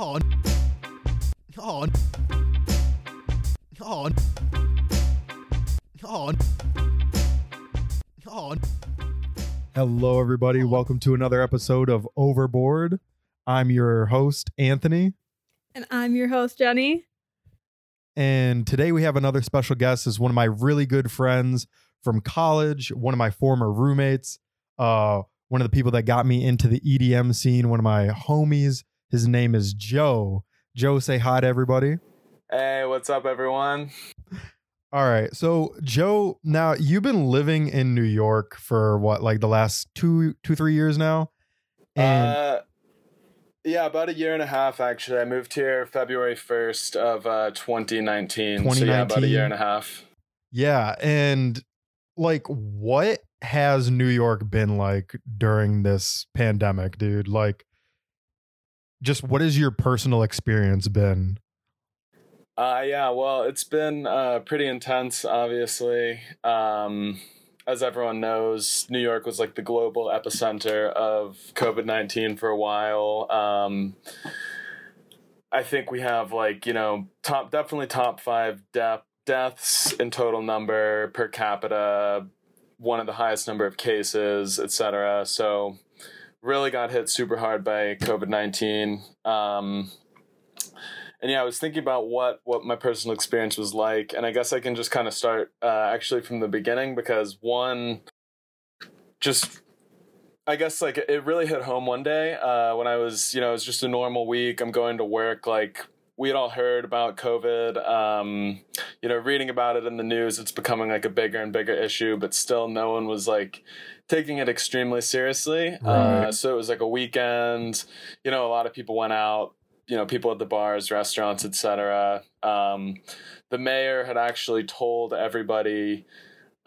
Oh. Oh. Oh. Oh. Oh. Hello, everybody. Welcome to another episode of Overboard. I'm your host, Anthony. And I'm your host, Jenny. And today we have another special guest is one of my really good friends from college, one of my former roommates, uh, one of the people that got me into the EDM scene, one of my homies. His name is Joe. Joe, say hi to everybody. Hey, what's up, everyone? All right. So, Joe, now you've been living in New York for what, like the last two, two, three years now? And Uh, yeah, about a year and a half actually. I moved here February first of uh, 2019. So yeah, about a year and a half. Yeah, and like what has New York been like during this pandemic, dude? Like just what has your personal experience been? Uh, yeah, well, it's been uh, pretty intense, obviously. Um, as everyone knows, New York was like the global epicenter of COVID 19 for a while. Um, I think we have like, you know, top, definitely top five death, deaths in total number per capita, one of the highest number of cases, et cetera. So, really got hit super hard by COVID 19. Um, and yeah, I was thinking about what what my personal experience was like, and I guess I can just kind of start uh, actually from the beginning because one, just I guess like it really hit home one day uh, when I was you know it was just a normal week. I'm going to work like. We had all heard about COVID, um, you know, reading about it in the news. It's becoming like a bigger and bigger issue, but still, no one was like taking it extremely seriously. Uh, so it was like a weekend. You know, a lot of people went out you know people at the bars restaurants etc um, the mayor had actually told everybody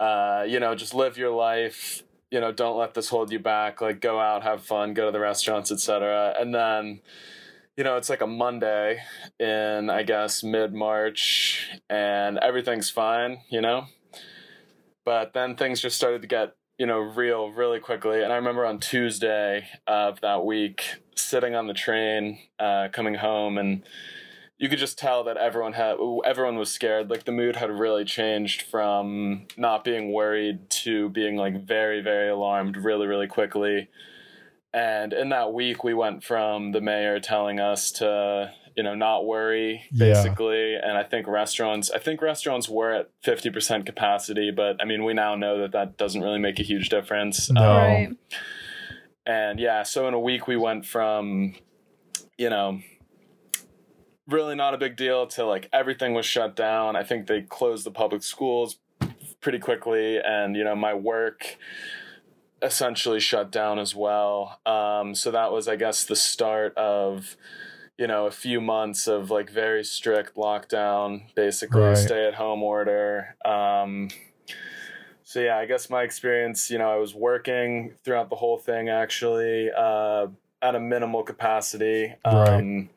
uh, you know just live your life you know don't let this hold you back like go out have fun go to the restaurants etc and then you know it's like a monday in i guess mid-march and everything's fine you know? But then things just started to get you know real really quickly. And i remember on tuesday of that week sitting on the train uh, coming home and you could just tell that everyone had everyone was scared. Like the mood had really changed from not being worried to being like very very alarmed really really quickly and in that week we went from the mayor telling us to you know not worry Yeah. basically and i think restaurants i think restaurants were at 50% capacity but i mean we now know that that doesn't really make a huge difference No. Um, Right. and yeah, so in a week we went from, you know, really not a big deal to like everything was shut down. I think they closed the public schools pretty quickly, and you know, my work essentially shut down as well. Um, so that was, I guess, the start of. You know, a few months of like very strict lockdown, basically Right. stay at home order. Um, so yeah, I guess my experience, you know, I was working throughout the whole thing actually uh, at a minimal capacity. Um,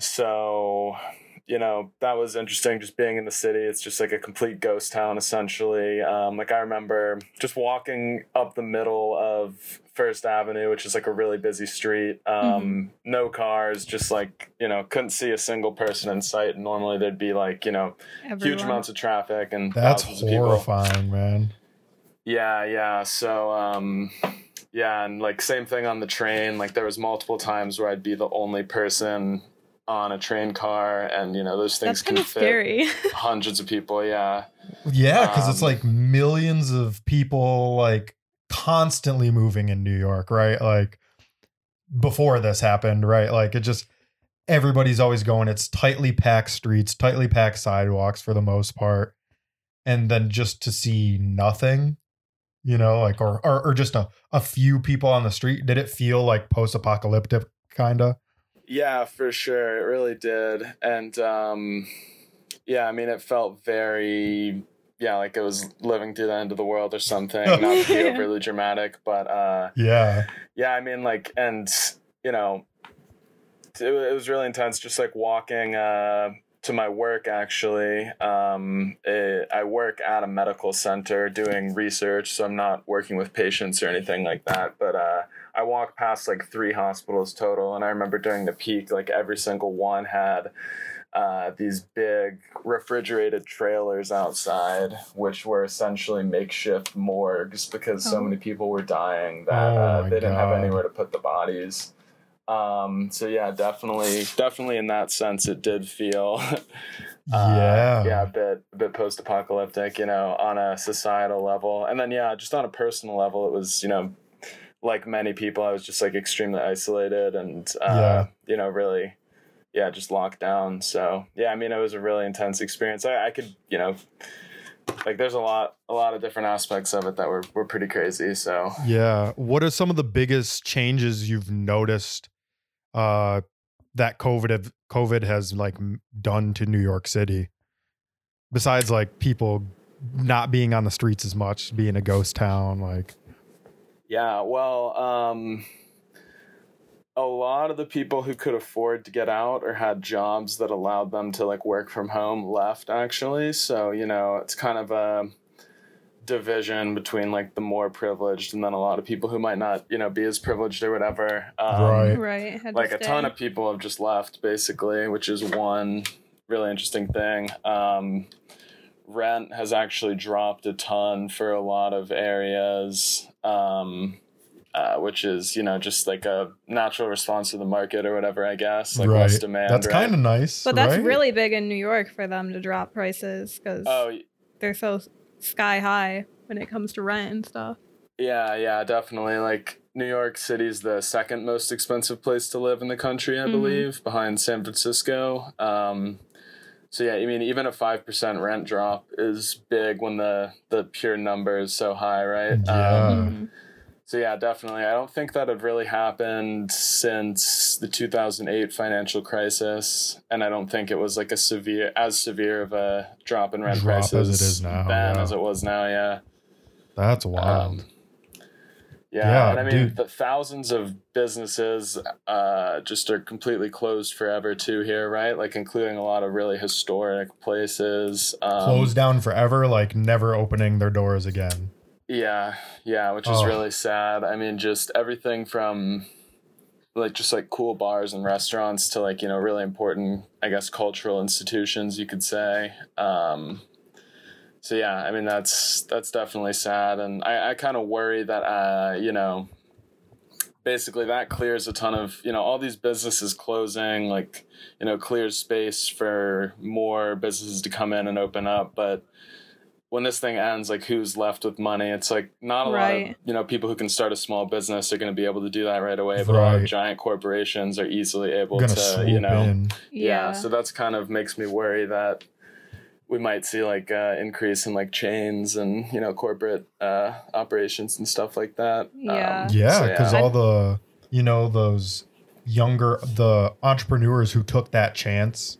So, you know, that was interesting. Just being in the city, it's just like a complete ghost town essentially. Um, like I remember just walking up the middle of First Avenue, which is like a really busy street. Um, No cars, just like you know, couldn't see a single person in sight. And normally there'd be like you know huge amounts of traffic and That's thousands of people. horrifying, man. Yeah, yeah. So, um, yeah, and like same thing on the train. Like there was multiple times where I'd be the only person on a train car, and you know those things That's can fit scary. hundreds of people. Yeah, Yeah, because it's Um, like millions of people like constantly moving in New York, right? Like before this happened, right? Like it just everybody's always going. It's tightly packed streets, tightly packed sidewalks for the most part. And then just to see nothing, you know, like or or, or just a, a few people on the street, did it feel like post apocalyptic kinda? Yeah, for sure, it really did. And um, yeah, I mean, it felt very. Yeah, like it was living through the end of the world or something. Not to be Yeah. overly dramatic, but uh, Yeah. yeah i mean like and you know it, it was really intense just like walking uh to my work actually um it, i work at a medical center doing research so i'm not working with patients or anything like that but uh I walked past like three hospitals total, and I remember during the peak, like every single one had uh, these big refrigerated trailers outside, which were essentially makeshift morgues because so Oh. many people were dying that Oh uh, my they didn't have anywhere to put the bodies. Um, so yeah, definitely, definitely in that sense, it did feel, uh, Yeah. yeah, a bit, a bit post-apocalyptic, you know, on a societal level, and then yeah, just on a personal level, it was, you know, like many people, I was just like extremely isolated and, uh, Yeah. you know, really, yeah, just locked down. So yeah, I mean, it was a really intense experience. I, I could, you know, like there's a lot, a lot of different aspects of it that were were pretty crazy. So Yeah. What are some of the biggest changes you've noticed uh that COVID have, COVID has like done to New York City? Besides like people not being on the streets as much, being a ghost town, like Yeah, well, um, a lot of the people who could afford to get out or had jobs that allowed them to like work from home left actually. So, you know, it's kind of a division between like the more privileged and then a lot of people who might not, you know, be as privileged or whatever. Um, Right. Right. had to like a ton of people have just left basically which is one really interesting thing um, rent has actually dropped a ton for a lot of areas um, uh, which is you know just like a natural response to the market or whatever i guess like less demand That's right? kind of nice. But that's right? really big in New York for them to drop prices because oh they're so sky high when it comes to rent and stuff. Yeah, yeah, definitely. Like New York City's the second most expensive place to live in the country, I Mhm. believe, behind San Francisco. Um, so yeah, I mean, even a five percent rent drop is big when the the pure number is so high, right? Yeah. Um, Mhm. so yeah, definitely. I don't think that had really happened since the 2008 financial crisis, and I don't think it was like a severe, as severe of a drop in rent Drop as it is now, then yeah. as it was now. Yeah. That's wild. Um, yeah, Yeah, and I mean, dude. the thousands of businesses uh, just are completely closed forever too here, right? Like including a lot of really historic places. Um, Closed down forever, like never opening their doors again. Yeah, yeah, which is Oh. really sad. I mean, just everything from like just like cool bars and restaurants to like you know really important, I guess, cultural institutions. You could say. Um, so yeah, I mean that's that's definitely sad, and I, I kind of worry that uh, you know basically that clears a ton of you know all these businesses closing like you know clears space for more businesses to come in and open up but when this thing ends like who's left with money it's like not a lot of you know people who can start a small business are going to be able to do that right away but a lot of giant corporations are easily able gonna you know in. yeah. so that's kind of makes me worry that we might see like uh, increase in like chains and you know corporate uh, operations and stuff like that Yeah. Um, Yeah, so, because all the you know those younger the entrepreneurs who took that chance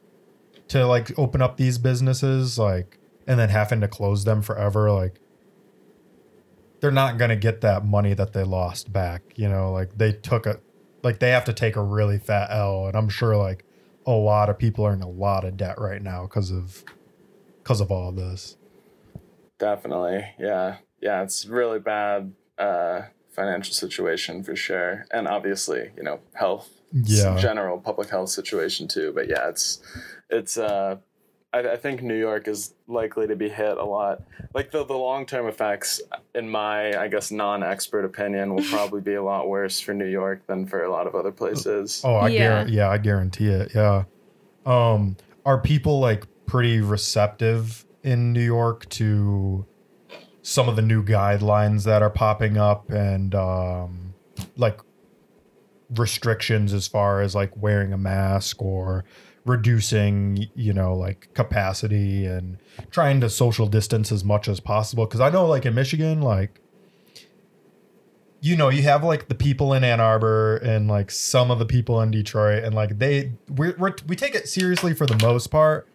to like open up these businesses, like, and then having to close them forever, like, they're not gonna get that money that they lost back. You know, like they took a, like they have to take a really fat L, and I'm sure like a lot of people are in a lot of debt right now because of because of all of this. Definitely. Yeah. Yeah. It's really bad uh, financial situation for sure. And obviously, you know, health, Yeah. general public health situation too. But yeah, it's, it's, uh, I, I think New York is likely to be hit a lot. Like the, the long term effects, in my, I guess, non expert opinion, will probably be a lot worse for New York than for a lot of other places. Oh, I Yeah. guarantee. Yeah, I guarantee it. Yeah. Um, are people like pretty receptive in New York to some of the new guidelines that are popping up and um, like restrictions as far as like wearing a mask or reducing, you know, like capacity and trying to social distance as much as possible? Because I know, like in Michigan, like you know, you have like the people in Ann Arbor and like some of the people in Detroit, and like they we're, we take it seriously for the most part,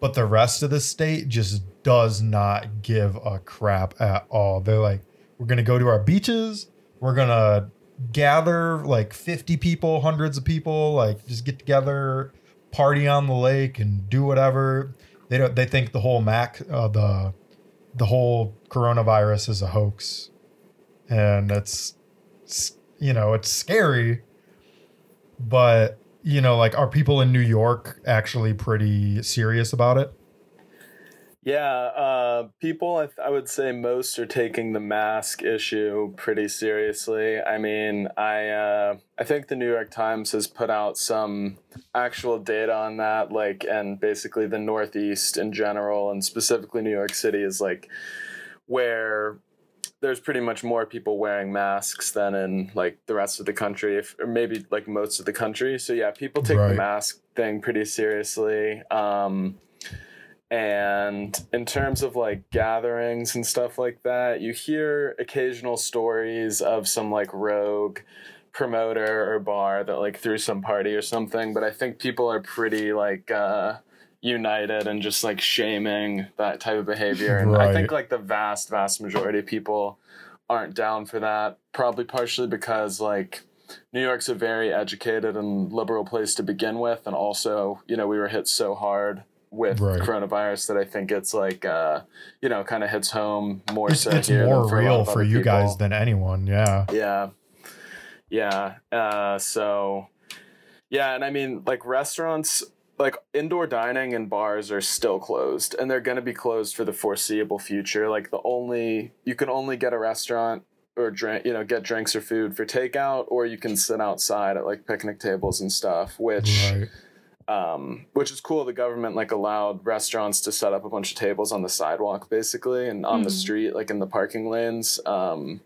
but the rest of the state just does not give a crap at all. They're like, we're gonna go to our beaches, we're gonna gather like 50 people, hundreds of people, like just get together, party on the lake, and do whatever. They don't. They think the whole Mac, uh, the the whole coronavirus is a hoax and it's you know, it's scary. But, you know, like, are people in New York actually pretty serious about it? Yeah, uh, people, I, th- I would say most are taking the mask issue pretty seriously. I mean, I uh, I think the New York Times has put out some actual data on that, like, and basically the Northeast in general, and specifically New York City, is like where there's pretty much more people wearing masks than in like the rest of the country, if, or maybe like most of the country. So yeah, people take Right. the mask thing pretty seriously. Um, and in terms of like gatherings and stuff like that, you hear occasional stories of some like rogue promoter or bar that like threw some party or something. But I think people are pretty like uh, united and just like shaming that type of behavior. And I think like the vast, vast majority of people aren't down for that. Probably partially because like New York's a very educated and liberal place to begin with, and also you know we were hit so hard with Right. coronavirus that I think it's like uh, you know kind of hits home more It's, so it's here more for real for you guys than anyone. Yeah. Yeah. Yeah. Uh, so, yeah. And I mean, like restaurants, like indoor dining and bars are still closed and they're going to be closed for the foreseeable future. Like the only, you can only get a restaurant or drink, you know, get drinks or food for takeout, or you can sit outside at like picnic tables and stuff, which, Right. um, which is cool. The government like allowed restaurants to set up a bunch of tables on the sidewalk, basically, and on the Mhm. street, like in the parking lanes. Um,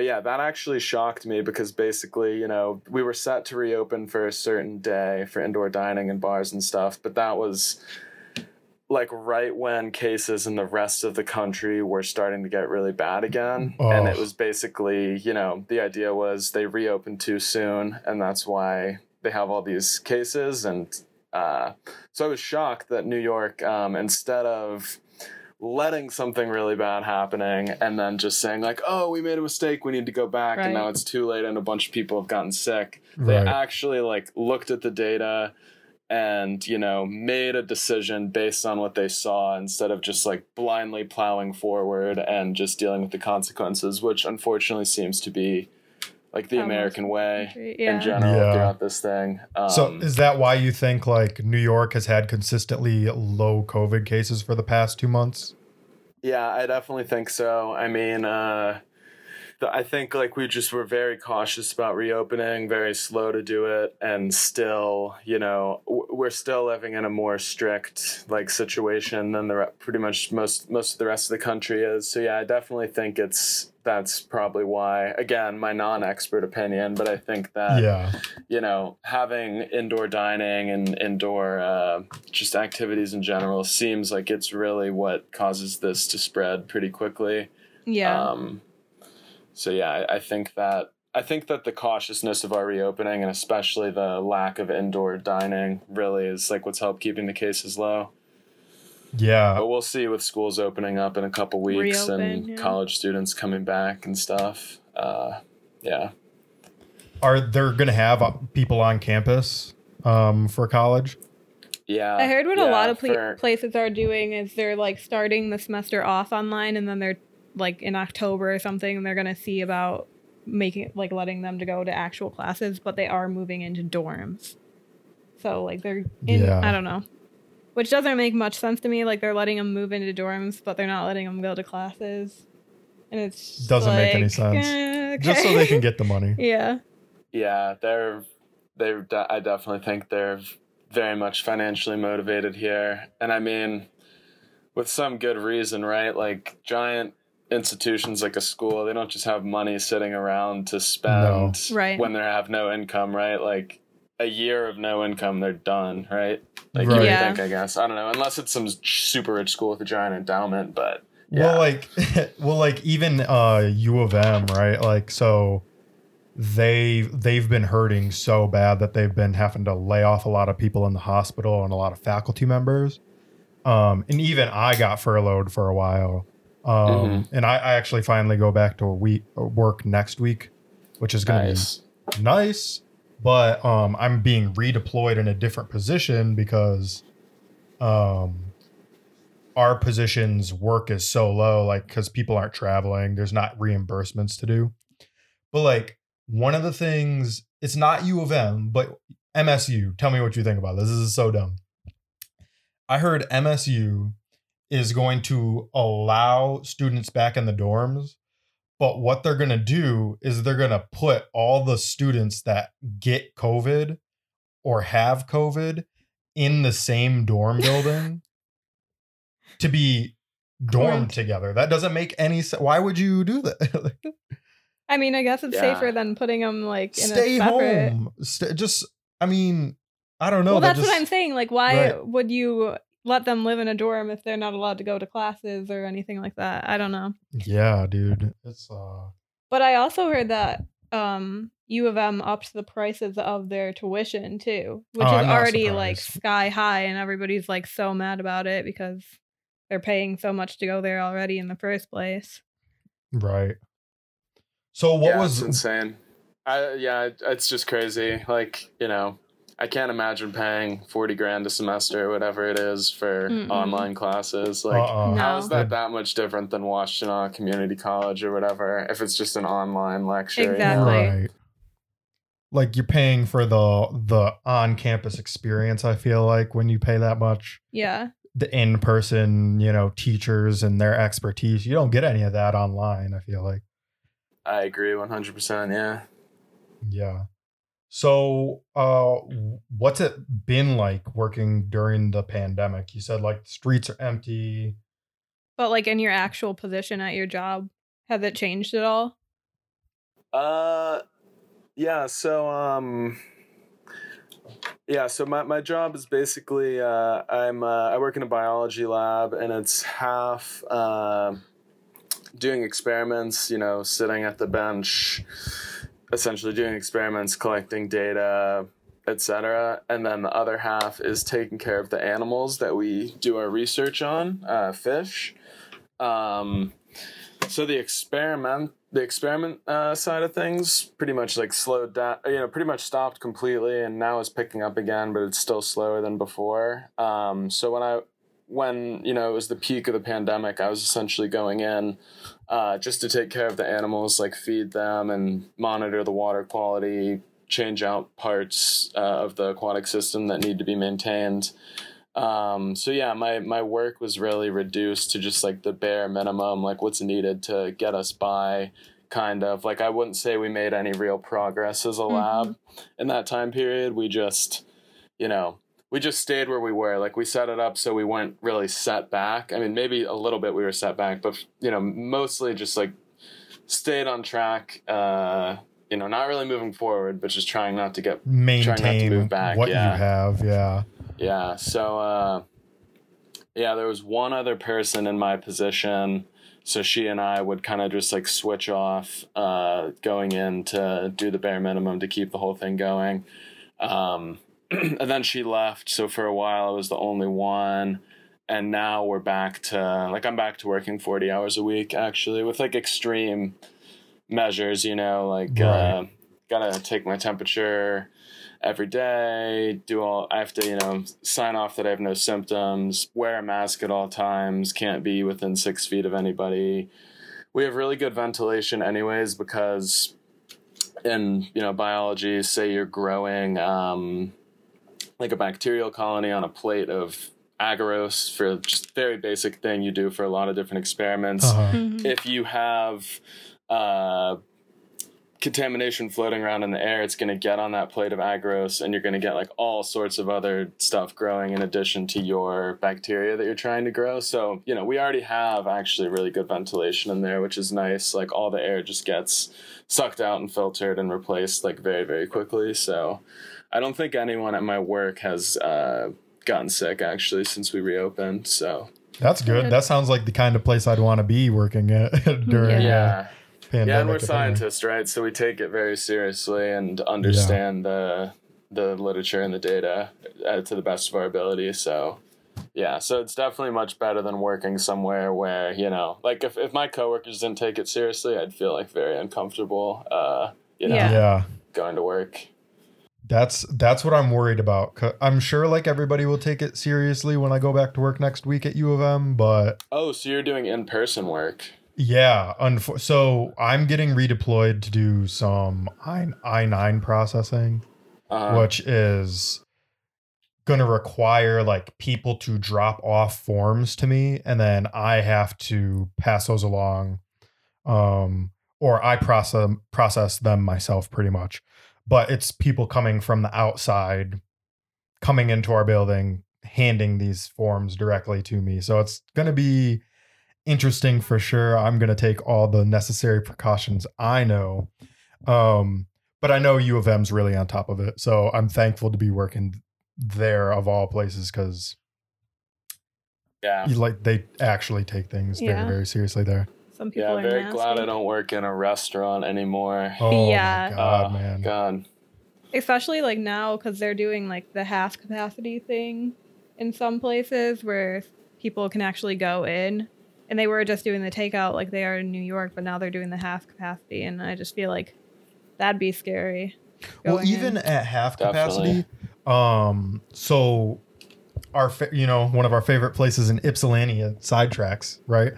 but yeah, that actually shocked me because basically, you know, we were set to reopen for a certain day for indoor dining and bars and stuff, but that was like right when cases in the rest of the country were starting to get really bad again. And it Oh. was basically, you know, the idea was they reopened too soon, and that's why they have all these cases. And uh, so I was shocked that New York, um, instead of letting something really bad happening and then just saying like oh we made a mistake. We need to go back. And now it's too late and a bunch of people have gotten sick. They Right. actually like looked at the data and you know made a decision based on what they saw instead of just like blindly plowing forward and just dealing with the consequences which unfortunately seems to be like the How american way yeah. in general Yeah. throughout this thing um, so is that why you think like New York has had consistently low COVID cases for the past two months? Yeah, I definitely think so. I mean, uh, the, I think like we just were very cautious about reopening, very slow to do it, and still, you know, we're still living in a more strict like situation than the pretty much most most of the rest of the country is. So yeah, I definitely think it's that's probably why. Again, my non-expert opinion, but I think that yeah. you know, having indoor dining and indoor uh, just activities in general seems like it's really what causes this to spread pretty quickly. Yeah. Um, so yeah, I, I think that I think that the cautiousness of our reopening and especially the lack of indoor dining really is like what's helped keeping the cases low. Yeah. But we'll see with schools opening up in a couple weeks and yeah. college students coming back and stuff. Uh, yeah. Are there going to have uh, people on campus um, for college? Yeah. I heard what a lot of pla- for- places are doing is they're like starting the semester off online and then they're like in October or something and they're going to see about making like letting them to go to actual classes but they are moving into dorms. So like they're in Yeah. I don't know. Which doesn't make much sense to me like they're letting them move into dorms but they're not letting them go to classes. And it's just Doesn't make any sense. eh, Just so they can get the money. Yeah. yeah they're they're de- i definitely think they're very much financially motivated here and i mean with some good reason right like giant institutions like a school they don't just have money sitting around to spend Right. when they have no income right like a year of no income they're done right like Right. you would Yeah. think i guess i don't know unless it's some super rich school with a giant endowment but yeah Well, like, well, like even uh, U of M, right? Like, so they they've been hurting so bad that they've been having to lay off a lot of people in the hospital and a lot of faculty members. Um, and even I got furloughed for a while. Um, Mhm. and I, I actually finally go back to a week work next week, which is going to nice be nice. But um, I'm being redeployed in a different position because um, our position's work is so low, like because people aren't traveling, there's not reimbursements to do. But like one of the things it's not U of M, but MSU. Tell me what you think about this. This is so dumb. I heard MSU is going to allow students back in the dorms, but what they're going to do is they're going to put all the students that get COVID or have COVID in the same dorm building to be dormed Quarant- together. That doesn't make any sense. Why would you do that? I mean, I guess it's Yeah. safer than putting them like in Stay a separate. home. Stay, just, I mean, I don't know. well, that that's what I'm saying. Like, why Right. would you let them live in a dorm if they're not allowed to go to classes or anything like that? I don't know. Yeah, dude. It's uh But I also heard that um, U of M upped the prices of their tuition too, which Oh, is I'm already like sky high, and everybody's like so mad about it because they're paying so much to go there already in the first place. right. So what yeah, was insane? I yeah, it's just crazy. Like you know, I can't imagine paying forty grand a semester, or whatever it is, for Mm-mm. online classes. Like, uh-uh. No. how is that that much different than Washtenaw Community College or whatever? If it's just an online lecture, you know? Exactly. right? Like you're paying for the the on-campus experience, I feel like when you pay that much. Yeah, The in-person, you know, teachers and their expertise. You don't get any of that online, I feel like. I agree one hundred percent. Yeah. Yeah. So, uh, what's it been like working during the pandemic? You said like the streets are empty. but like in your actual position at your job, has it changed at all? Uh, yeah. So, um, yeah. So my, my job is basically uh, I'm uh, I work in a biology lab, and it's half uh, doing experiments. You know, sitting at the bench, essentially doing experiments, collecting data, etc. And then the other half is taking care of the animals that we do our research on, uh, fish. Um, so the experiment the experiment uh, side of things pretty much like slowed down you know pretty much stopped completely and now is picking up again but it's still slower than before um, so when i when you know it was the peak of the pandemic i was essentially going in uh, just to take care of the animals like feed them and monitor the water quality change out parts uh, of the aquatic system that need to be maintained um, so yeah, my my work was really reduced to just like the bare minimum, like what's needed to get us by. Kind of like I wouldn't say we made any real progress as a lab in that time period. We just, you know, we just stayed where we were. Like we set it up so we weren't really set back. I mean, maybe a little bit we were set back, but you know, mostly just like stayed on track. Uh, you know, not really moving forward, but just trying not to get Maintain move back, what yeah. you have. Yeah. yeah. So, uh, yeah, there was one other person in my position. So she and I would kind of just like switch off, uh, going in to do the bare minimum to keep the whole thing going. Um, and then she left. So for a while, I was the only one. And now we're back to like, I'm back to working 40 hours a week actually with like extreme measures, you know, like, uh, gotta take my temperature every day do all i have to you know sign off that i have no symptoms wear a mask at all times can't be within six feet of anybody we have really good ventilation anyways because in you know biology say you're growing um, like a bacterial colony on a plate of agarose for just very basic thing you do for a lot of different experiments Uh-huh. Mhm. if you have uh, contamination floating around in the air, it's going to get on that plate of agarose, and you're going to get like all sorts of other stuff growing in addition to your bacteria that you're trying to grow. So, you know, we already have actually really good ventilation in there, which is nice. Like all the air just gets sucked out and filtered and replaced like very, very quickly. So, I don't think anyone at my work has uh, gotten sick actually since we reopened. So, That's good. That sounds like the kind of place I'd want to be working at during Yeah. yeah. uh, pandemic. Yeah, and we're scientists, right? So we take it very seriously and understand the the literature and the data uh, to the best of our ability. So, yeah, so it's definitely much better than working somewhere where you know, like if if my coworkers didn't take it seriously, I'd feel like very uncomfortable. Uh, you know, Yeah. Yeah. going to work. That's that's what I'm worried about. I'm sure like everybody will take it seriously when I go back to work next week at U of M, but Oh, so you're doing in person work? Yeah. So I'm getting redeployed to do some I I nine processing, Uh, which is going to require like people to drop off forms to me, and then I have to pass those along, um, or I process process them myself pretty much. But it's people coming from the outside, coming into our building, handing these forms directly to me. So it's going to be interesting for sure. I'm going to take all the necessary precautions I know. Um, but I know U of M's really on top of it. So I'm thankful to be working there of all places because yeah. like they actually take things Yeah. very, very seriously there. Some people Yeah, are very nasty. glad I don't work in a restaurant anymore. Oh Yeah. my god, Oh, man. God. especially like now because they're doing like the half capacity thing in some places where people can actually go in and they were just doing the takeout like they are in new york but now they're doing the half capacity and i just feel like that'd be scary Well, even in. at half Definitely. capacity, um, so our fa- you know one of our favorite places in Ypsilanti, Sidetracks, right?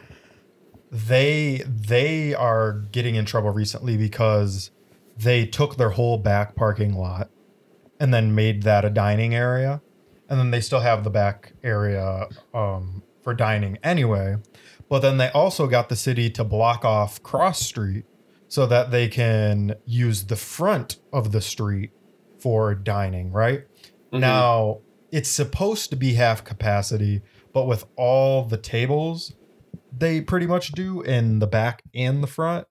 They they are getting in trouble recently because they took their whole back parking lot and then made that a dining area, and then they still have the back area um, for dining anyway. But then they also got the city to block off Cross Street so that they can use the front of the street for dining, right? Mhm. Now, it's supposed to be half capacity, but with all the tables they pretty much do in the back and the front,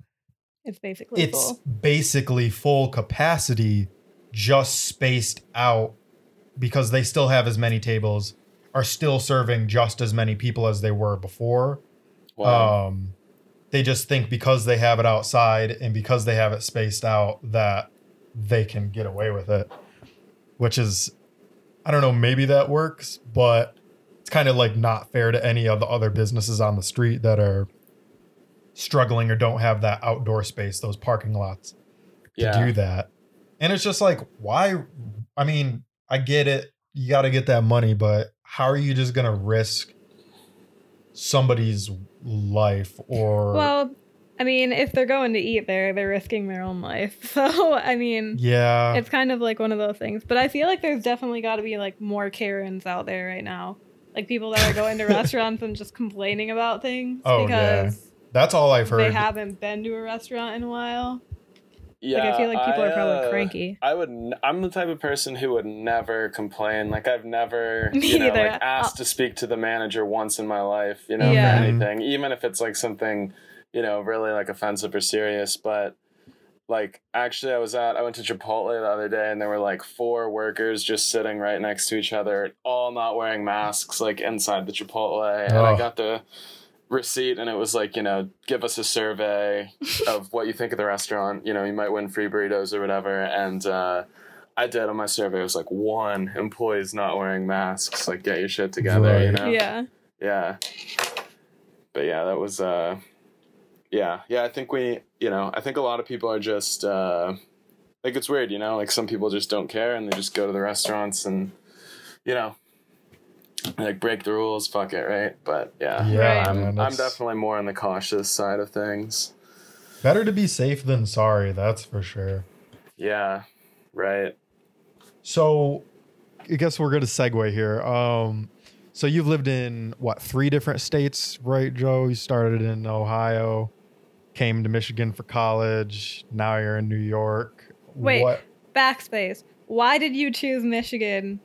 it's basically it's full basically full capacity, just spaced out because they still have as many tables, are still serving just as many people as they were before. Wow. Um, they just think because they have it outside and because they have it spaced out that they can get away with it, which is, I don't know, maybe that works, but it's kind of like not fair to any of the other businesses on the street that are struggling or don't have that outdoor space, those parking lots to yeah. do that. And it's just like, why? I mean, I get it. You got to get that money, but how are you just going to risk somebody's life or. well i mean if they're going to eat there they're risking their own life so i mean yeah. it's kind of like one of those things but i feel like there's definitely got to be like more karens out there right now like people that are going to restaurants and just complaining about things Oh, yeah. because That's all I've heard. they haven't been to a restaurant in a while Yeah, like i feel like people are probably uh, cranky I would. N- I'm the type of person who would never complain. Like I've never, Me you know, either. like asked to speak to the manager once in my life. You know, Yeah. for anything, even if it's like something, you know, really like offensive or serious. But like, actually, I was at. I went to Chipotle the other day, and there were like four workers just sitting right next to each other, all not wearing masks, like inside the Chipotle, and I Oh. got the receipt and it was like you know give us a survey of what you think of the restaurant. You know you might win free burritos or whatever. And uh i did on my survey it was like one employee's not wearing masks. Like get your shit together you know? Yeah. Yeah. But yeah that was uh yeah. Yeah i think we you know i think a lot of people are just uh like it's weird you know? Like some people just don't care and they just go to the restaurants and you know like break the rules fuck it right but yeah Yeah, Right. I'm, man, I'm definitely more on the cautious side of things. better to be safe than sorry. That's for sure. Yeah, right. So, I guess we're gonna segue here. Um, so you've lived in what three different states, right, Joe? You started in Ohio, came to Michigan for college. Now you're in New York. Wait. What? backspace why did you choose michigan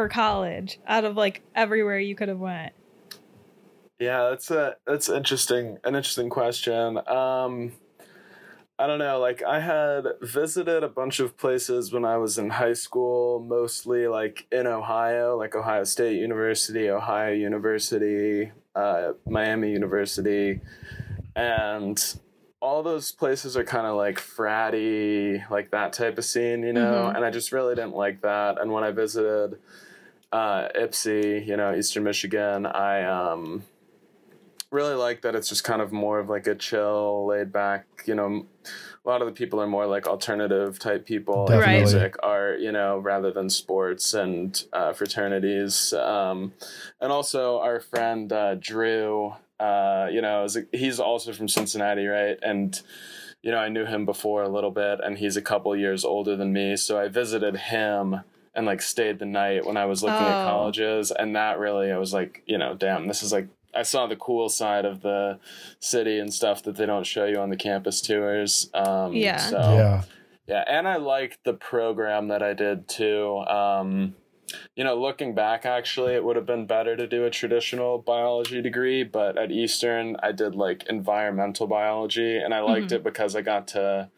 for college out of like everywhere you could have went Yeah, that's a that's interesting an interesting question. Um I don't know, like I had visited a bunch of places when I was in high school, mostly like in Ohio, like Ohio State University, Ohio University, uh, Miami University, and all those places are kind of like fratty, like that type of scene, you know. Mhm. And I just really didn't like that. And when I visited uh, Ypsi, you know, Eastern Michigan, I um, really like that it's just kind of more of like a chill, laid back, you know, a lot of the people are more like alternative type people, like Definitely. music, art, you know, rather than sports and uh, fraternities. Um, and also our friend uh, Drew, uh, you know, is a, he's also from Cincinnati, right? And you know, I knew him before a little bit, and he's a couple years older than me, so I visited him and like stayed the night when I was looking at Oh. colleges, and that really, I was like, you know, damn, this is like. I saw the cool side of the city and stuff that they don't show you on the campus tours. Um, Yeah. So, yeah. yeah, and I liked the program that I did too. Um, you know, looking back, actually, it would have been better to do a traditional biology degree, but at Eastern, I did like environmental biology, and I liked Mhm. it because I got to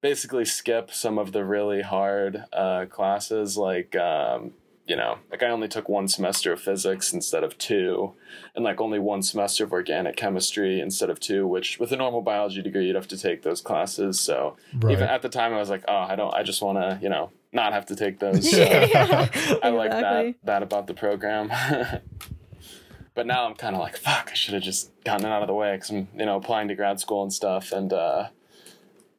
basically skip some of the really hard uh, classes, like. Um, you know, like I only took one semester of physics instead of two, and like only one semester of organic chemistry instead of two, which with a normal biology degree, you'd have to take those classes. So, Right. even at the time, I was like, oh, I don't, I just want to, you know, not have to take those. So Yeah. I like that that about the program. but now I'm kind of like, fuck, I should have just gotten it out of the way because I'm, you know, applying to grad school and stuff, and uh,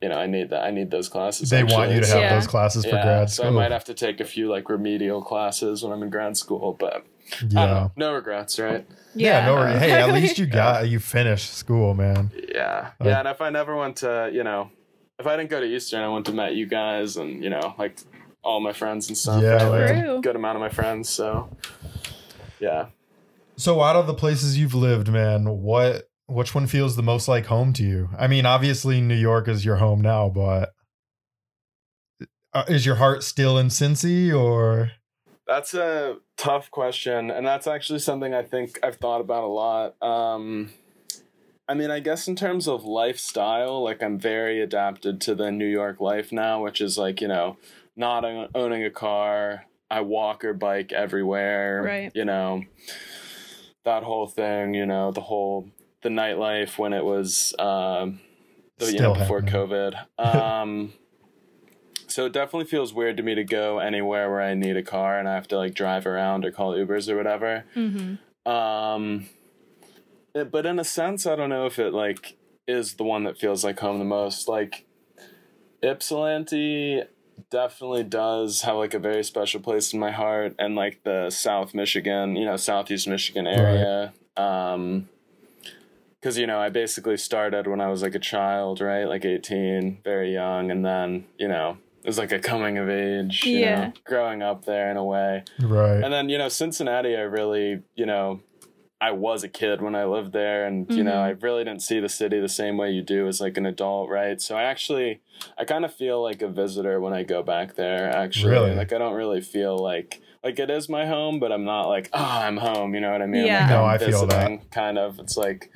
you know, I need that. I need those classes. they want you to have Yeah. those classes for yeah, grad so. I might have to take a few like remedial classes when I'm in grad school, but I don't yeah. know. no regrets, right? Yeah, no worries. Hey, at least you got you finished school, man. Yeah, Like- yeah. And if I never went to, you know, if I didn't go to Eastern, I went to met you guys and you know, like all my friends and stuff. Yeah, I like a good amount of my friends. So, yeah. So out of the places you've lived, man, what which one feels the most like home to you? I mean, obviously New York is your home now, but uh, is your heart still in Cincy or That's a tough question, and that's actually something I think I've thought about a lot. Um, I mean, I guess in terms of lifestyle, like I'm very adapted to the New York life now, which is like you know, not owning a car. I walk or bike everywhere. Right. You know, that whole thing. You know, the whole the nightlife when it was, um, the, you know, before happening. COVID. Um, so it definitely feels weird to me to go anywhere where I need a car and I have to like drive around or call Ubers or whatever. Mm-hmm. Um, it- but in a sense, I don't know if it like is the one that feels like home the most. Like Ypsilanti definitely does have like a very special place in my heart, and like the South Michigan, you know, Southeast Michigan area. Um, because you know I basically started when I was like a child, right, like eighteen, very young, and then you know it was like a coming of age, you Yeah. know, growing up there in a way. right? And then, you know, Cincinnati, I really, you know, I was a kid when I lived there and, you know, Mhm. I really didn't see the city the same way you do as like an adult, right? So I actually, I kind of feel like a visitor when I go back there, actually. Really? Like, I don't really feel like, like it is my home, but I'm not like, oh, I'm home, you know what I mean? Yeah. Like, No, I'm I feel that. Kind of. It's like,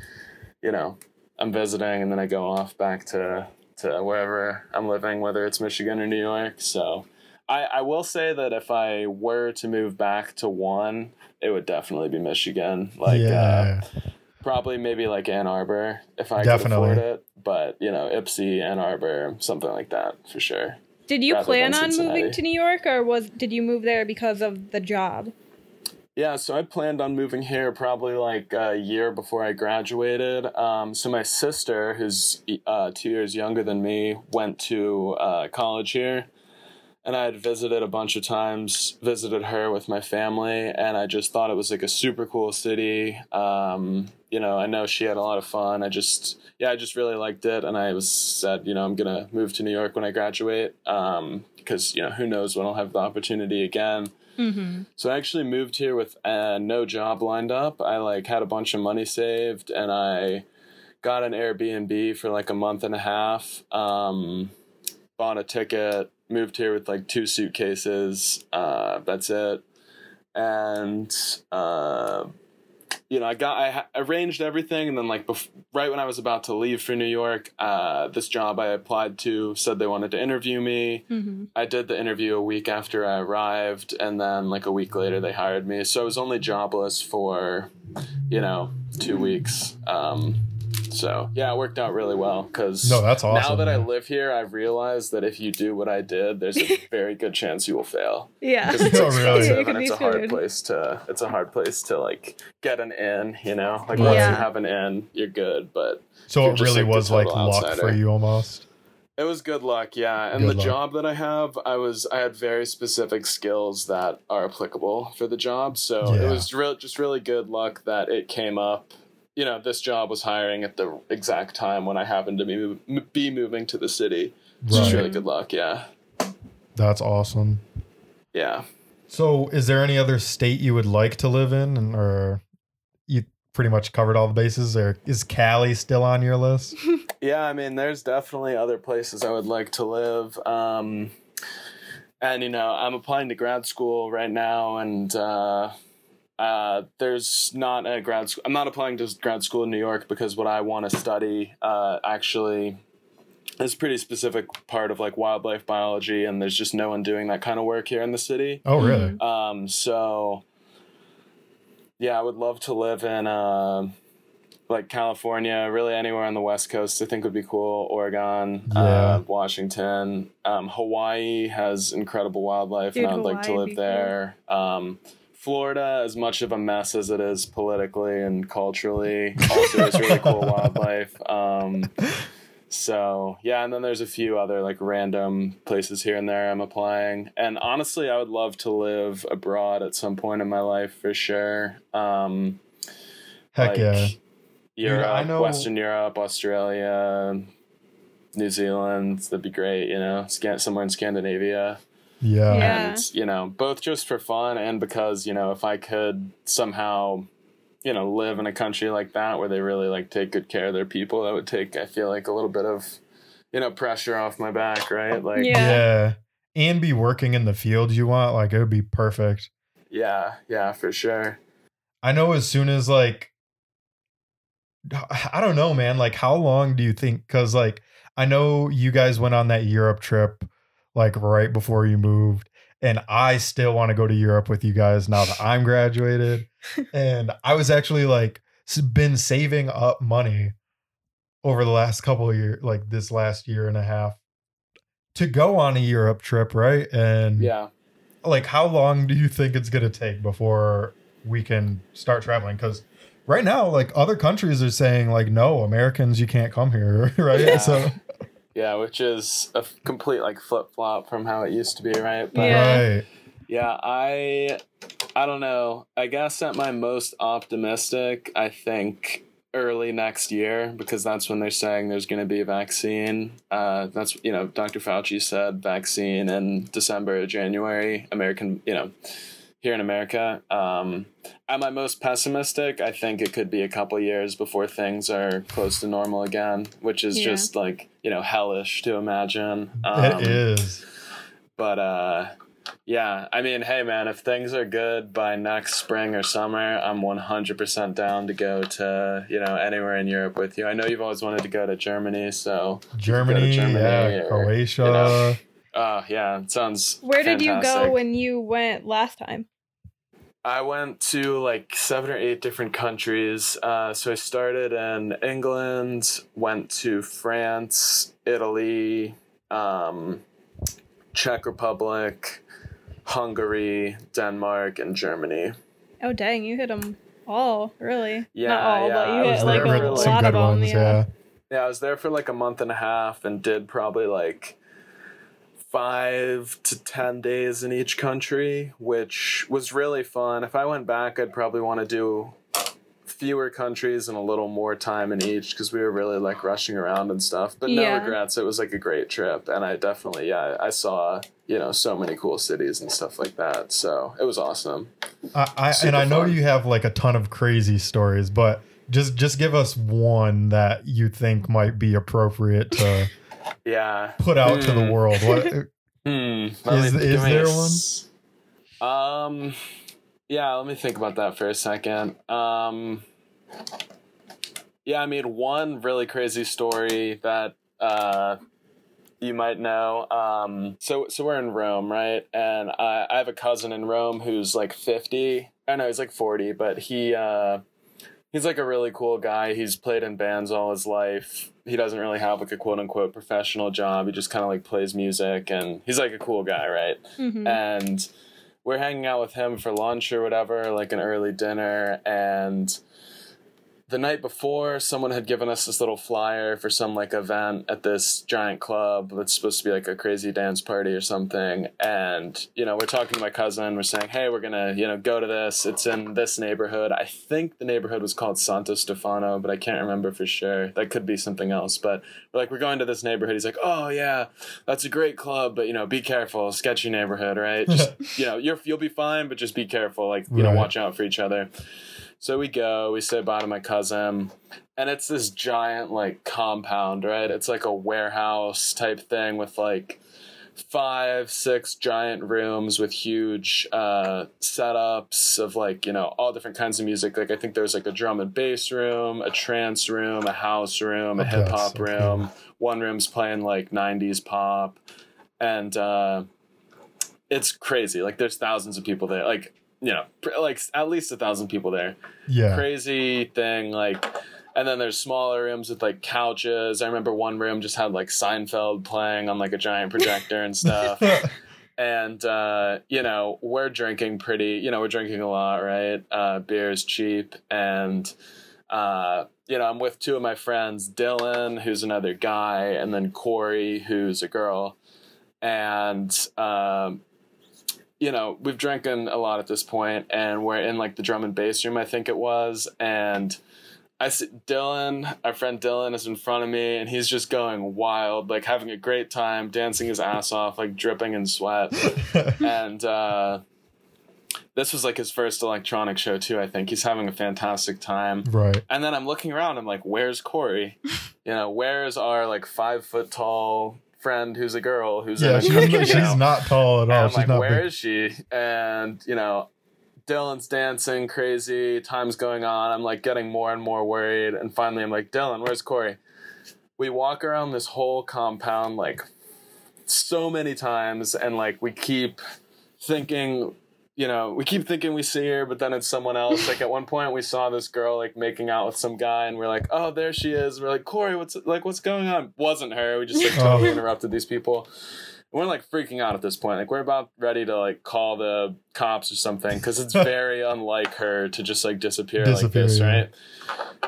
you know, I'm visiting and then I go off back to, to wherever I'm living, whether it's Michigan or New York. So, I, I will say that if I were to move back to one, it would definitely be Michigan. Like, yeah, uh, probably maybe like Ann Arbor if I Definitely. could afford it. But, you know, Ypsi, Ann Arbor, something like that for sure. Did you Rather plan than on moving to New York, or was did you move there because of the job? Yeah, so I planned on moving here probably like a year before I graduated. Um, so my sister, who's uh, two years younger than me, went to uh, college here. And I had visited a bunch of times, visited her with my family, and I just thought it was like a super cool city. Um, you know, I know she had a lot of fun. I just, yeah, I just really liked it. And I was said, you know, I'm going to move to New York when I graduate um, because, you know, who knows when I'll have the opportunity again. Mm-hmm. So I actually moved here with uh, no job lined up. I like had a bunch of money saved, and I got an Airbnb for like a month and a half. Um, bought a ticket, moved here with like two suitcases. Uh, that's it, and uh, you know I got I arranged everything, and then like bef- right when I was about to leave for New York, uh, this job I applied to said they wanted to interview me. Mm-hmm. I did the interview a week after I arrived, and then like a week later they hired me. So I was only jobless for, you know, two weeks. Um, So yeah, it worked out really well because No, that's now awesome, that I live here, I realize that if you do what I did, there's a very good chance you will fail. Yeah, it's Oh, really? expensive You and it's a hard screwed. place to it's a hard place to like get an in, you know? Like once you have an in, you're good. But So You're it just, really like, was like total luck for you almost. it was good luck, yeah. And Good the luck. job that I have, I was I had very specific skills that are applicable for the job. So Yeah. it was real just really good luck that it came up. You know, this job was hiring at the exact time when I happened to be be moving to the city. It's just really good luck, yeah. That's awesome. Yeah. So, is there any other state you would like to live in, and, or you pretty much covered all the bases? Or is Cali still on your list? Yeah, I mean, there's definitely other places I would like to live. Um, and, you know, I'm applying to grad school right now, and uh, uh, there's not a grad school. I'm not applying to grad school in New York because what I want to study uh, actually is a pretty specific part of like wildlife biology, and there's just no one doing that kind of work here in the city. Oh, really? Um, so yeah, I would love to live in uh, like California, really anywhere on the West Coast. I think would be cool. Oregon, Yeah. uh, Washington, um, Hawaii has incredible wildlife, Dude, and I'd like to live be there. Um, Florida, as much of a mess as it is politically and culturally, also has really cool wildlife. Um, so yeah, and then there's a few other like random places here and there I'm applying. And honestly, I would love to live abroad at some point in my life for sure. Um, Heck like yeah. Europe, I know- Western Europe, Australia, New Zealand. That'd be great. You know, somewhere in Scandinavia Yeah. Yeah. and you know both just for fun and because you know if i could somehow you know live in a country like that where they really like take good care of their people that would take i feel like a little bit of you know pressure off my back right like Yeah. Yeah. And be working in the field you want. Like, it would be perfect. yeah yeah for sure I know as soon as like I don't know, man. Like how long do you think cuz like I know you guys went on that Europe trip like right before you moved and I still want to go to Europe with you guys now that I'm graduated. and I was actually like been saving up money over the last couple of years like this last year and a half to go on a Europe trip, right? And yeah like how long do you think it's going to take before we can start traveling because right now like other countries are saying like no americans you can't come here right Yeah. so yeah which is a f- complete like flip-flop from how it used to be right Yeah. right Yeah, I I don't know. I guess at my most optimistic, I think early next year because that's when they're saying there's going to be a vaccine. Uh, that's you know Dr. Fauci said vaccine in December January. American, you know, here in America. Um, at my most pessimistic, I think it could be a couple years before things are close to normal again, which is Yeah. just like you know hellish to imagine. Um, it is but uh yeah i mean hey man if things are good by next spring or summer i'm 100% down to go to you know anywhere in europe with you i know you've always wanted to go to germany so germany, to Germany yeah or, croatia you know. Uh yeah it sounds Where did you go when you went last time? I went to like seven or eight different countries. Uh, so I started in England, went to France, Italy, um, Czech Republic, Hungary, Denmark, and Germany. Oh dang, you hit them all, really? Yeah, Not all, yeah, but I you was hit like there a for, like, lot of them. ones yeah. Yeah, I was there for like a month and a half and did probably like five to ten days in each country, which was really fun. If I went back, I'd probably want to do fewer countries and a little more time in each because we were really like rushing around and stuff. But no Yeah. regrets. It was like a great trip, and I definitely yeah I saw you know so many cool cities and stuff like that. So it was awesome. I, I and Super i know you have like a ton of crazy stories but just just give us one that you think might be appropriate to Yeah. put out to the Hmm. world what Hmm. Is- me- is give me a there s- Um. Yeah. Let me think about that for a second. Um. Yeah, I mean, one really crazy story that uh, you might know. Um, so, so we're in Rome, right? And I, I have a cousin in Rome who's like fifty. I know he's like forty, but he uh, he's like a really cool guy. He's played in bands all his life. He doesn't really have like a quote unquote professional job. He just kind of like plays music and he's like a cool guy, right? Mhm. and we're hanging out with him for lunch or whatever, like an early dinner. And the night before, someone had given us this little flyer for some like event at this giant club that's supposed to be like a crazy dance party or something. And, you know, we're talking to my cousin, we're saying, hey, we're gonna, you know, go to this. It's in this neighborhood. I think the neighborhood was called Santo Stefano, but I can't remember for sure. That could be something else. But we're like, we're going to this neighborhood. He's like, oh, yeah, that's a great club, but you know, be careful, sketchy neighborhood, right? Just you know, you're you'll be fine, but just be careful, like you know, watch out for each other. So we go, we say bye to my cousin, and it's this giant like compound, right? It's like a warehouse type thing with like five, six giant rooms with huge uh, setups of like you know all different kinds of music. Like I think there's like a drum and bass room, a trance room, a house room, a Okay, hip hop room. One room's playing like '90s pop, and uh, it's crazy. Like there's thousands of people there. Like you know, like at least a thousand people there. Yeah. crazy thing like and then there's smaller rooms with like couches. I remember one room just had like seinfeld playing on like a giant projector and stuff. And uh you know we're drinking pretty you know we're drinking a lot right? Uh beer is cheap. And uh you know i'm with two of my friends dylan who's another guy and then corey who's a girl. And um you know, we've drinking a lot at this point, and we're in like the drum and bass room, I think it was, and I see Dylan, our friend Dylan, is in front of me, and he's just going wild, like having a great time, dancing his ass off, like dripping in sweat, and uh, this was like his first electronic show too. I think he's having a fantastic time. right. And then I'm looking around. I'm like, "Where's Corey? You know, where's our like five foot tall friend who's a girl who's Yeah, a she's, she's show?" not tall at And all. I'm She's like, not where big. is she? And you know, Dylan's dancing crazy. Time's going on. I'm like getting more and more worried. And finally, I'm like, Dylan, where's Corey? We walk around this whole compound like so many times, and like we keep thinking. You know, we keep thinking we see her, but then it's someone else. Like at one point, we saw this girl like making out with some guy, and we're like, "Oh, there she is." We're like, "Corey, what's like, what's going on?" Wasn't her. We just like totally Oh. interrupted these people we're like freaking out at this point. Like we're about ready to like call the cops or something because it's very unlike her to just like disappear, like this, yeah. right?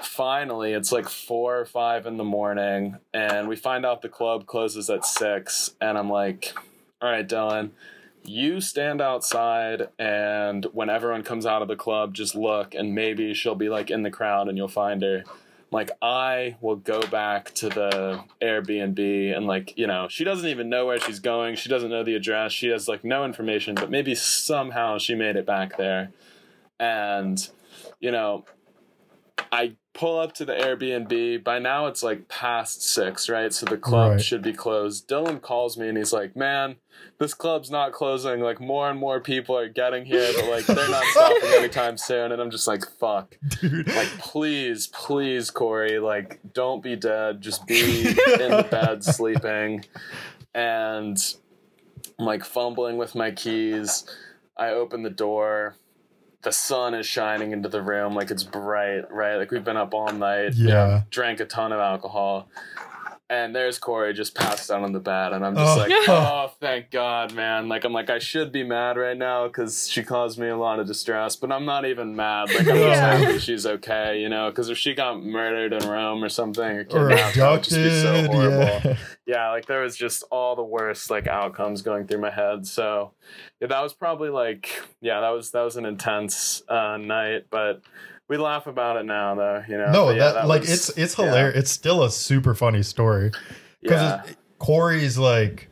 Finally, it's like four or five in the morning, and we find out the club closes at six, and I'm like, "All right, Dylan." You stand outside, and when everyone comes out of the club, just look, and maybe she'll be like in the crowd, and you'll find her. Like I will go back to the Airbnb and like you know she doesn't even know where she's going. She doesn't know the address. She has like no information but maybe somehow she made it back there. And you know I pull up to the Airbnb. By now it's like past six right? So the club Right. should be closed. Dylan calls me and he's like man this club's not closing. Like more and more people are getting here but like they're not stopping anytime soon. And I'm just like fuck. Dude. like please please corey like don't be dead. Just be in the bed sleeping. And i'm like fumbling with my keys. I open the door the sun is shining into the room like it's bright right like we've been up all night Yeah. drank a ton of alcohol and there's Corey just passed out on the bed, and I'm just Oh. like, oh, thank God, man. Like, I'm like, I should be mad right now because she caused me a lot of distress, but I'm not even mad. Like, I'm just happy she's okay, you know, because if she got murdered in Rome or something or Or kidnapped, that would just be so abducted. horrible Yeah. yeah, like there was just all the worst like outcomes going through my head. So yeah, that was probably like yeah, that was that was an intense uh, night, but we laugh about it now though, you know. No, But, yeah, that, like was- it's it's yeah, hilarious. It's still a super funny story because Yeah, Corey's like,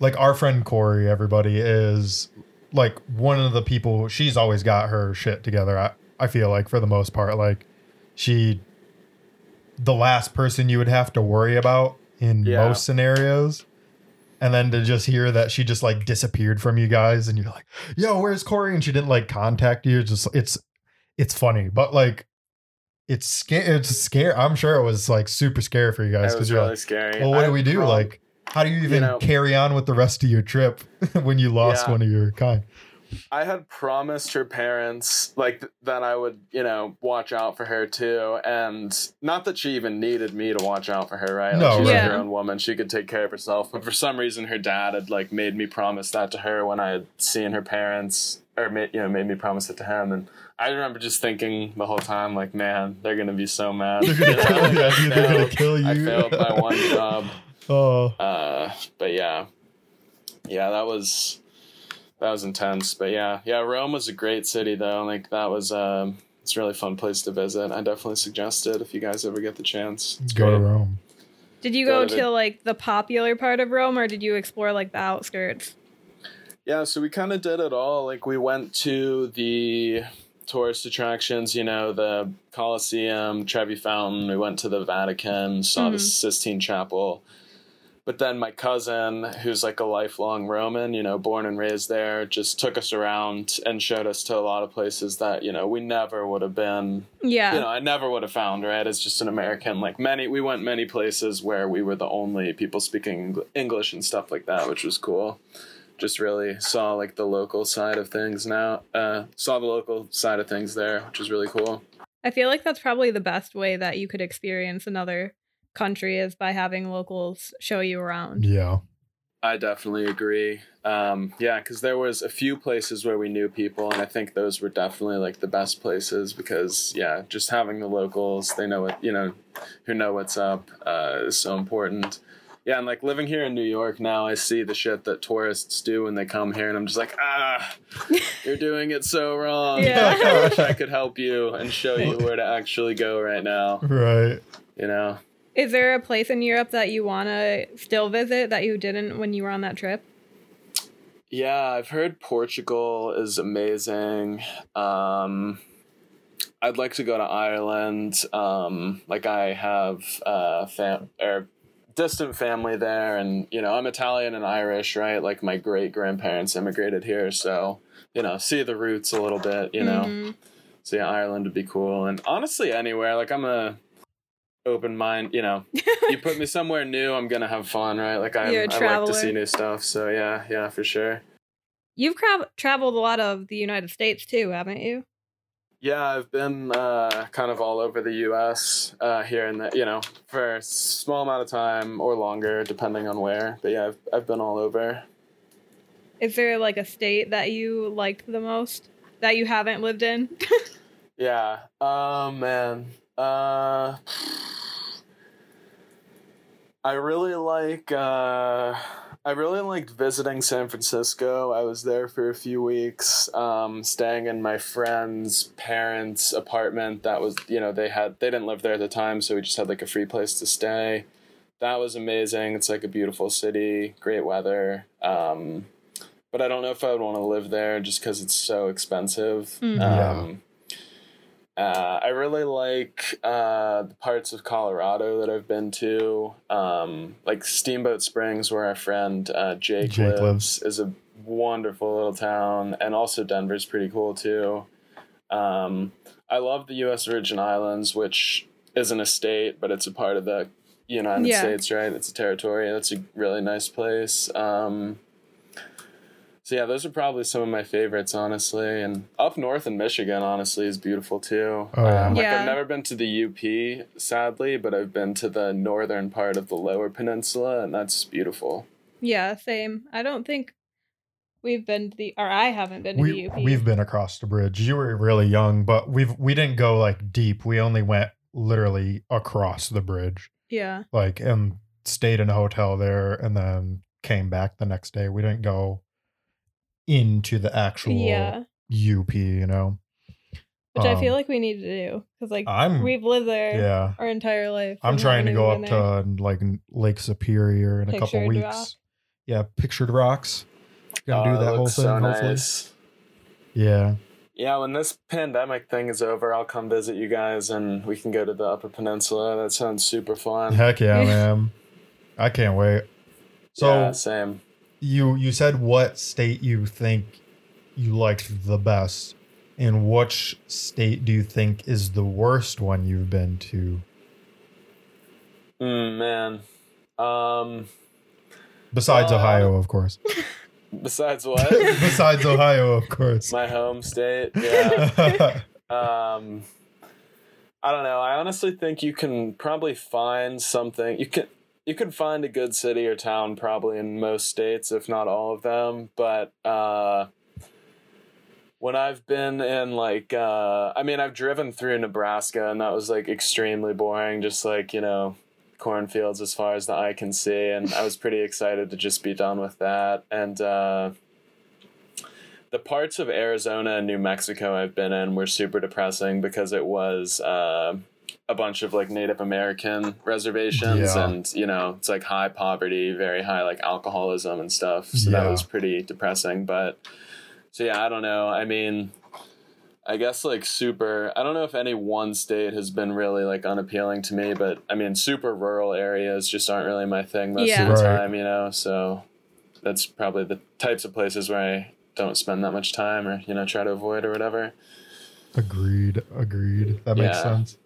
like our friend Corey. Everybody is like one of the people. She's always got her shit together. I I feel like for the most part, like she, the last person you would have to worry about in Yeah. most scenarios. And then to just hear that she just like disappeared from you guys, and you're like, "Yo, where's Corey?" And she didn't like contact you. It's just it's it's funny, but like it's scary. It's scary. I'm sure it was like super scary for you guys it was because you're really like, scary. well, what I do we do? like, how do you even know- carry on with the rest of your trip when you lost Yeah. one of your kind? I had promised her parents like th- that I would, you know, watch out for her too, and not that she even needed me to watch out for her, right? Like, No, she's right. like her own woman; she could take care of herself. But for some reason, her dad had like made me promise that to her when I had seen her parents, or made, you know, made me promise it to him. And I remember just thinking the whole time, like, man, they're gonna be so mad. They're gonna You kill you. I They're gonna failed- kill I failed my one job. Oh, Uh, but yeah, yeah, that was that was intense. But yeah, yeah, Rome was a great city though. Like that was um, it's a really fun place to visit. I definitely suggest it if you guys ever get the chance. It's go to. Rome. Did you Go go to to like the popular part of Rome, or did you explore like the outskirts? Yeah, so we kind of did it all. Like we went to the tourist attractions, you know, the Colosseum, Trevi Fountain. We went to the Vatican, saw the Mhm. Sistine Chapel. But then my cousin, who's like a lifelong Roman, you know, born and raised there, just took us around and showed us to a lot of places that, you know, we never would have been, Yeah. you know, I never would have found, right? As just an American. Like many, we went many places where we were the only people speaking English and stuff like that, which was cool. Just really saw like the local side of things now. Uh, saw the local side of things there, which is really cool. I feel like that's probably the best way that you could experience another country is by having locals show you around. Yeah. I definitely agree. Um, yeah, because there was a few places where we knew people, and I think those were definitely like the best places because yeah, just having the locals, they know what you know, who know what's up, uh, is so important. Yeah, and like living here in New York now, I see the shit that tourists do when they come here, and I'm just like, ah, you're doing it so wrong. Yeah. Like, I wish I could help you and show you where to actually go right now. Right. You know. Is there a place in Europe that you want to still visit that you didn't when you were on that trip? Yeah, I've heard Portugal is amazing. Um, I'd like to go to Ireland. Um, like I have uh, fam- or distant family there, and you know I'm Italian and Irish, right? Like my great grandparents immigrated here, so you know see the roots a little bit. You know, Mhm. so yeah, Ireland would be cool, and honestly anywhere. Like I'm a open mind. You know, you put me somewhere new, I'm gonna have fun, right? Like I, You're like to see new stuff. So yeah, yeah, for sure. You've tra- traveled a lot of the United States too, haven't you? Yeah, I've been uh, kind of all over the U.S. Uh, here and there, you know, for a small amount of time or longer, depending on where. But yeah, I've I've been all over. Is there like a state that you liked the most that you haven't lived in? Yeah. Oh man. Uh, I really like. Uh, I really liked visiting San Francisco. I was there for a few weeks, um, staying in my friend's parents' apartment. That was, you know, they had they didn't live there at the time, so we just had like a free place to stay. That was amazing. It's like a beautiful city, great weather. Um, but I don't know if I would want to live there just because it's so expensive. Mhm. Um, uh, I really like uh, the parts of Colorado that I've been to, um, like Steamboat Springs, where our friend uh, Jake, Jake lives, is a wonderful little town, and also Denver's pretty cool too. Um, I love the U.S. Virgin Islands, which isn't a state, but it's a part of the United Yeah. States, right? It's a territory. That's a really nice place. Um, so yeah, those are probably some of my favorites, honestly. And up north in Michigan, honestly, is beautiful too. Oh, yeah. Um, like Yeah. I've never been to the UP, sadly, but I've been to the northern part of the Lower Peninsula, and that's beautiful. yeah, same. I don't think we've been to the, or I haven't been to We the UP. we've been across the bridge. You were really young, but we've we didn't go like deep. We only went literally across the bridge, yeah. like and stayed in a hotel there, and then came back the next day. We didn't go into the actual Yeah. UP. You know, Which I feel Um, like we need to do because like I'm we've lived there yeah. our entire life. I'm trying to go up there. to like Lake Superior in a couple weeks. Rock. Yeah, pictured rocks. Gonna Oh, do that whole thing. so hopefully. nice. Yeah. Yeah, when this pandemic thing is over, I'll come visit you guys, and we can go to the Upper Peninsula. That sounds super fun. Heck yeah, man. I can't wait. So yeah, same. You you said what state you think you liked the best, and which state do you think is the worst one you've been to? Mm, man. Um, Besides Well, Ohio, of course. Besides what? Besides Ohio, of course. My home state. Yeah. um I don't know. I honestly think you can probably find something. You can you could find a good city or town probably in most states, if not all of them. But uh, when I've been in like, uh, I mean, I've driven through Nebraska, and that was like extremely boring. Just like you know, cornfields as far as the eye can see, and I was pretty excited to just be done with that. And uh, the parts of Arizona and New Mexico I've been in were super depressing because it was uh, a bunch of like Native American reservations, Yeah. and you know it's like high poverty, very high like alcoholism and stuff. So Yeah. that was pretty depressing. But so yeah, I don't know. I mean. I guess like super. I don't know if any one state has been really like unappealing to me, but I mean, super rural areas just aren't really my thing most Yeah. of the Right. time, you know. So that's probably the types of places where I don't spend that much time or you know try to avoid or whatever. agreed. Agreed. That makes Yeah. sense.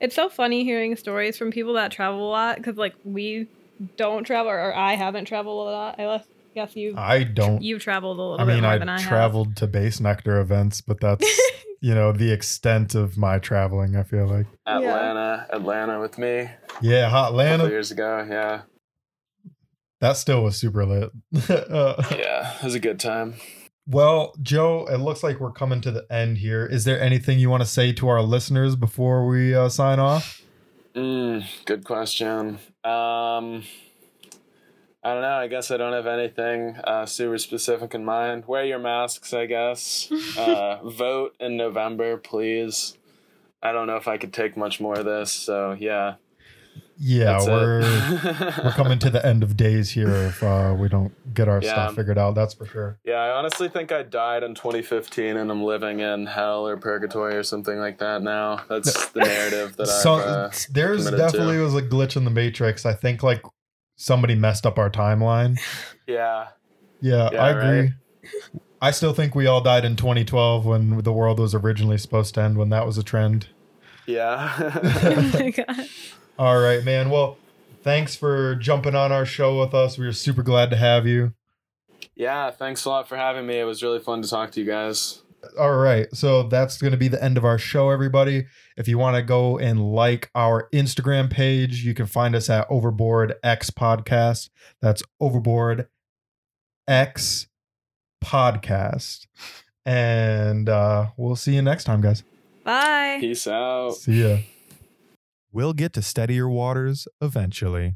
It's so funny hearing stories from people that travel a lot because like we don't travel or I haven't traveled a lot. I less- guess you I don't. you've traveled a little I bit mean, more I than I have. traveled to Bassnectar events, but that's you know the extent of my traveling. I feel like. Yeah. Atlanta, Atlanta with me Yeah, hot Atlanta. years ago. Yeah, That still was super lit. Uh, yeah, it was a good time. Well, Joe, it looks like we're coming to the end here. Is there anything you want to say to our listeners before we uh, sign off? Mm, good question. Um, I don't know. I guess I don't have anything uh, super specific in mind. Wear your masks, I guess. uh, vote in November, please. I don't know if I could take much more of this. So yeah, Yeah, that's we're we're coming to the end of days here if uh, we don't get our Yeah. stuff figured out. That's for sure. Yeah, I honestly think I died in 2015 and I'm living in hell or purgatory or something like that now. That's the narrative that So I've. Uh, there's committed definitely to. was a glitch in the matrix. I think like somebody messed up our timeline. yeah, Yeah, Yeah, I agree. right. I still think we all died in 2012 when the world was originally supposed to end when that was a trend. yeah. oh my god. All right, man. Well, thanks for jumping on our show with us. We are super glad to have you. yeah, thanks a lot for having me. It was really fun to talk to you guys. All right. So that's going to be the end of our show, everybody. If you want to go and like our Instagram page, you can find us at Overboard X Podcast. That's Overboard X Podcast. And uh, we'll see you next time, guys. Bye. Peace out. See ya. We'll get to steadier waters eventually.